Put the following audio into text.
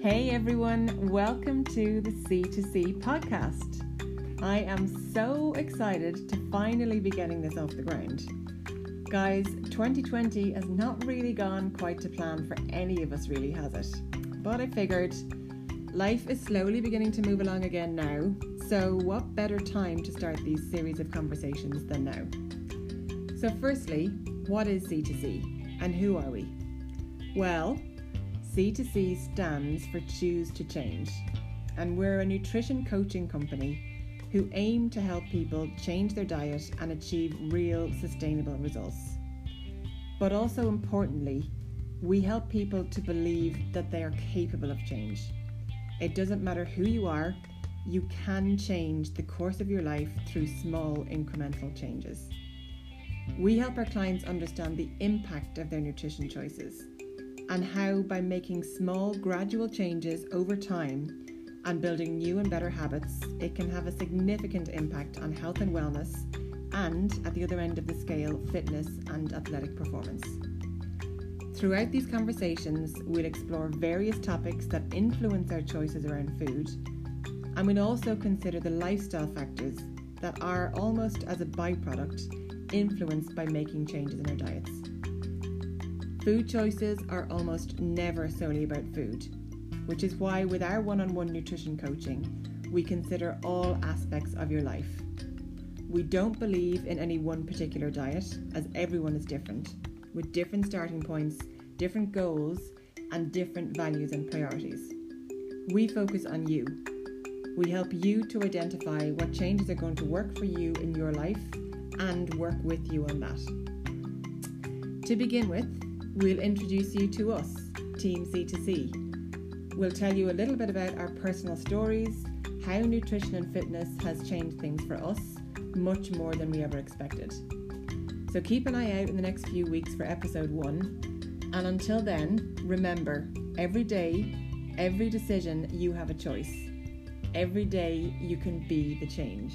Hey everyone, welcome to the C2C podcast. I am so excited to finally be getting this off the ground. Guys, 2020 has not really gone quite to plan for any of us, really, has it? But I figured life is slowly beginning to move along again now, so what better time to start these series of conversations than now? So, firstly, what is C2C and who are we? Well, C2C stands for Choose to Change, and we're a nutrition coaching company who aim to help people change their diet and achieve real sustainable results. But also importantly, we help people to believe that they are capable of change. It doesn't matter who you are, you can change the course of your life through small incremental changes. We help our clients understand the impact of their nutrition choices and how, by making small, gradual changes over time and building new and better habits, it can have a significant impact on health and wellness, and at the other end of the scale, fitness and athletic performance. Throughout these conversations, we'll explore various topics that influence our choices around food, and we'll also consider the lifestyle factors that are almost as a byproduct influenced by making changes in our diets. Food choices are almost never solely about food, which is why, with our one on one nutrition coaching, we consider all aspects of your life. We don't believe in any one particular diet, as everyone is different, with different starting points, different goals, and different values and priorities. We focus on you. We help you to identify what changes are going to work for you in your life and work with you on that. To begin with, we'll introduce you to us, Team C2C. We'll tell you a little bit about our personal stories, how nutrition and fitness has changed things for us, much more than we ever expected. So keep an eye out in the next few weeks for episode one. And until then, remember every day, every decision, you have a choice. Every day, you can be the change.